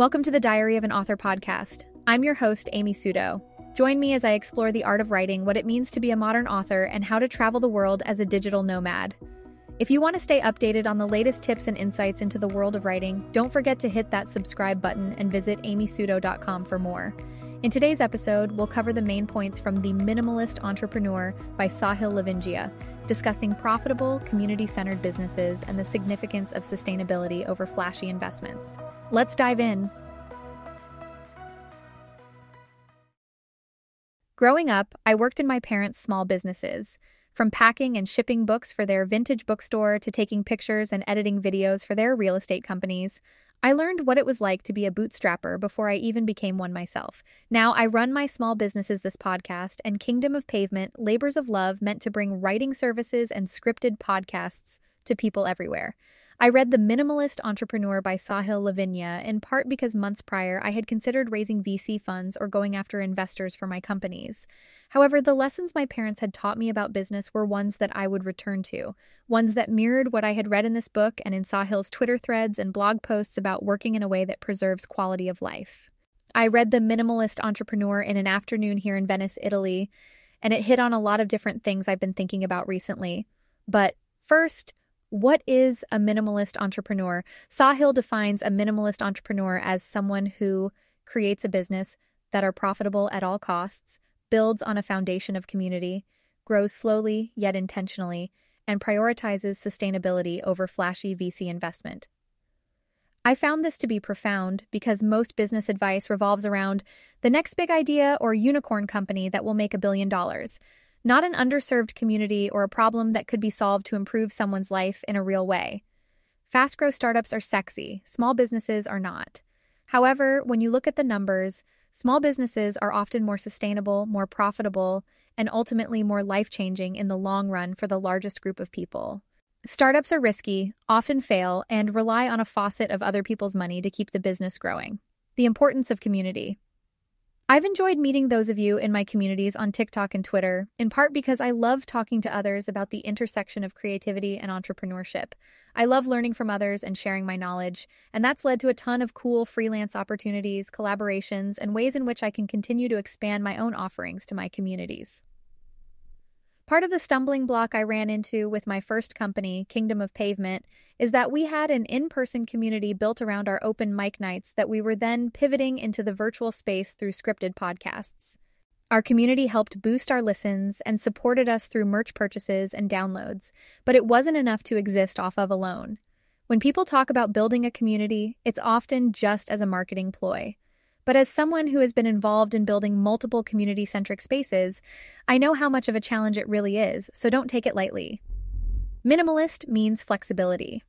Welcome to the Diary of an Author podcast. I'm your host, Amy Suto. Join me as I explore the art of writing, what it means to be a modern author, and how to travel the world as a digital nomad. If you want to stay updated on the latest tips and insights into the world of writing, don't forget to hit that subscribe button and visit amysuto.com for more. In today's episode, we'll cover the main points from The Minimalist Entrepreneur by Sahil Lavingia, discussing profitable, community centered businesses and the significance of sustainability over flashy investments. Let's dive in. Growing up, I worked in my parents' small businesses. From packing and shipping books for their vintage bookstore to taking pictures and editing videos for their real estate companies, I learned what it was like to be a bootstrapper before I even became one myself. Now I run my small businesses this podcast and Kingdom of Pavement, Labors of Love meant to bring writing services and scripted podcasts to people everywhere. I read The Minimalist Entrepreneur by Sahil Lavingia in part because months prior I had considered raising VC funds or going after investors for my companies. However, the lessons my parents had taught me about business were ones that I would return to, ones that mirrored what I had read in this book and in Sahil's Twitter threads and blog posts about working in a way that preserves quality of life. I read The Minimalist Entrepreneur in an afternoon here in Venice, Italy, and it hit on a lot of different things I've been thinking about recently. But first, what is a minimalist entrepreneur? Sahil defines a minimalist entrepreneur as someone who creates a business that are profitable at all costs, builds on a foundation of community, grows slowly yet intentionally, and prioritizes sustainability over flashy VC investment. I found this to be profound because most business advice revolves around the next big idea or unicorn company that will make a billion dollars not an underserved community or a problem that could be solved to improve someone's life in a real way. Fast growth startups are sexy, small businesses are not. However, when you look at the numbers, small businesses are often more sustainable, more profitable, and ultimately more life changing in the long run for the largest group of people. Startups are risky, often fail, and rely on a faucet of other people's money to keep the business growing. The importance of community. I've enjoyed meeting those of you in my communities on TikTok and Twitter, in part because I love talking to others about the intersection of creativity and entrepreneurship. I love learning from others and sharing my knowledge, and that's led to a ton of cool freelance opportunities, collaborations, and ways in which I can continue to expand my own offerings to my communities. Part of the stumbling block I ran into with my first company, Kingdom of Pavement, is that we had an in person community built around our open mic nights that we were then pivoting into the virtual space through scripted podcasts. Our community helped boost our listens and supported us through merch purchases and downloads, but it wasn't enough to exist off of alone. When people talk about building a community, it's often just as a marketing ploy. But as someone who has been involved in building multiple community centric spaces, I know how much of a challenge it really is, so don't take it lightly. Minimalist means flexibility.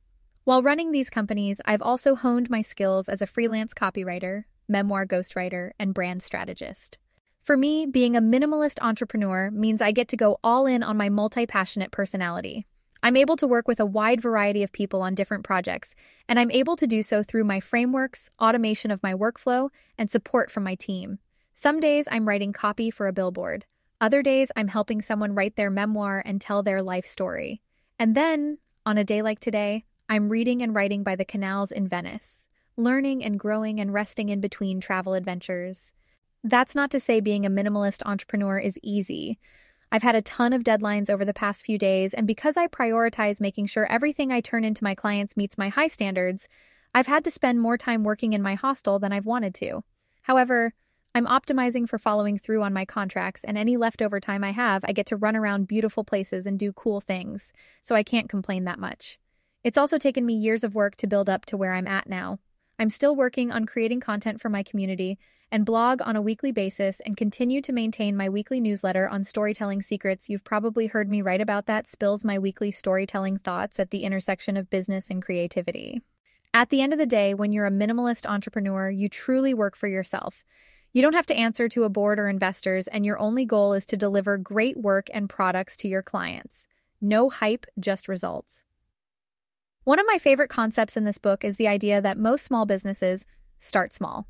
While running these companies, I've also honed my skills as a freelance copywriter, memoir ghostwriter, and brand strategist. For me, being a minimalist entrepreneur means I get to go all in on my multi passionate personality. I'm able to work with a wide variety of people on different projects, and I'm able to do so through my frameworks, automation of my workflow, and support from my team. Some days I'm writing copy for a billboard. Other days I'm helping someone write their memoir and tell their life story. And then, on a day like today, I'm reading and writing by the canals in Venice, learning and growing and resting in between travel adventures. That's not to say being a minimalist entrepreneur is easy. I've had a ton of deadlines over the past few days, and because I prioritize making sure everything I turn into my clients meets my high standards, I've had to spend more time working in my hostel than I've wanted to. However, I'm optimizing for following through on my contracts, and any leftover time I have, I get to run around beautiful places and do cool things, so I can't complain that much. It's also taken me years of work to build up to where I'm at now. I'm still working on creating content for my community, and blog on a weekly basis and continue to maintain my weekly newsletter on storytelling secrets. You've probably heard me write about that, spills my weekly storytelling thoughts at the intersection of business and creativity. At the end of the day, when you're a minimalist entrepreneur, you truly work for yourself. You don't have to answer to a board or investors, and your only goal is to deliver great work and products to your clients. No hype, just results. One of my favorite concepts in this book is the idea that most small businesses start small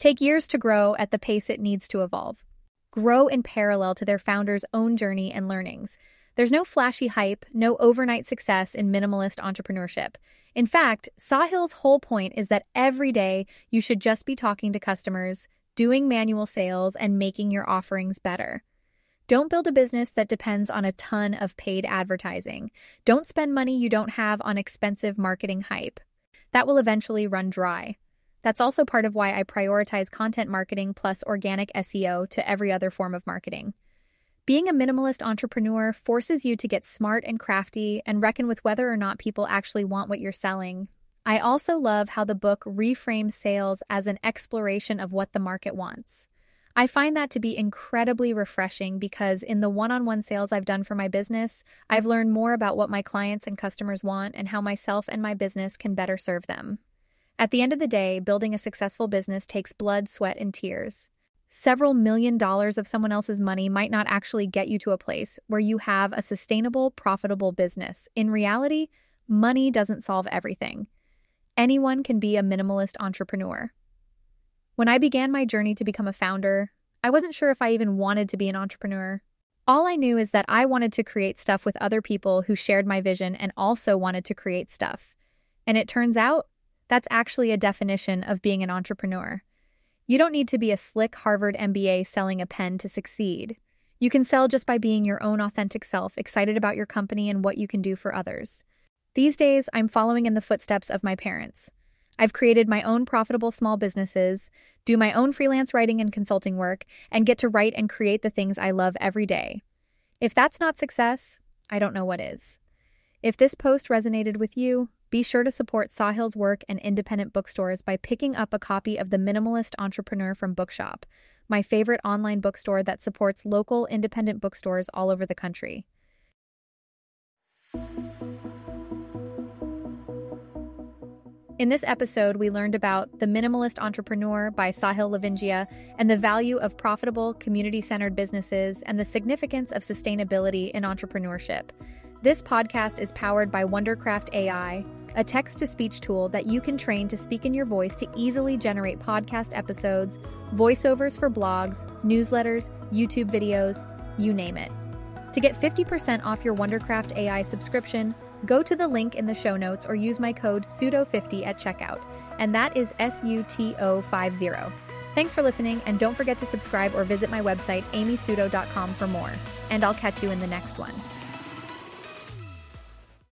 take years to grow at the pace it needs to evolve. Grow in parallel to their founder's own journey and learnings. There's no flashy hype, no overnight success in minimalist entrepreneurship. In fact, Sahil's whole point is that every day you should just be talking to customers, doing manual sales, and making your offerings better. Don't build a business that depends on a ton of paid advertising. Don't spend money you don't have on expensive marketing hype. That will eventually run dry. That's also part of why I prioritize content marketing plus organic SEO to every other form of marketing. Being a minimalist entrepreneur forces you to get smart and crafty and reckon with whether or not people actually want what you're selling. I also love how the book reframes sales as an exploration of what the market wants. I find that to be incredibly refreshing because in the one on one sales I've done for my business, I've learned more about what my clients and customers want and how myself and my business can better serve them. At the end of the day, building a successful business takes blood, sweat, and tears. Several million dollars of someone else's money might not actually get you to a place where you have a sustainable, profitable business. In reality, money doesn't solve everything. Anyone can be a minimalist entrepreneur. When I began my journey to become a founder, I wasn't sure if I even wanted to be an entrepreneur. All I knew is that I wanted to create stuff with other people who shared my vision and also wanted to create stuff. And it turns out that's actually a definition of being an entrepreneur. You don't need to be a slick Harvard MBA selling a pen to succeed. You can sell just by being your own authentic self, excited about your company and what you can do for others. These days, I'm following in the footsteps of my parents. I've created my own profitable small businesses, do my own freelance writing and consulting work, and get to write and create the things I love every day. If that's not success, I don't know what is. If this post resonated with you, be sure to support Sahil's work and independent bookstores by picking up a copy of The Minimalist Entrepreneur from Bookshop, my favorite online bookstore that supports local independent bookstores all over the country. In this episode, we learned about The Minimalist Entrepreneur by Sahil Lavingia and the value of profitable, community centered businesses and the significance of sustainability in entrepreneurship. This podcast is powered by Wondercraft AI, a text to speech tool that you can train to speak in your voice to easily generate podcast episodes, voiceovers for blogs, newsletters, YouTube videos, you name it. To get 50% off your Wondercraft AI subscription, Go to the link in the show notes or use my code SUTO50 at checkout, and that is S U T O 50. Thanks for listening, and don't forget to subscribe or visit my website, amysuto.com, for more. And I'll catch you in the next one.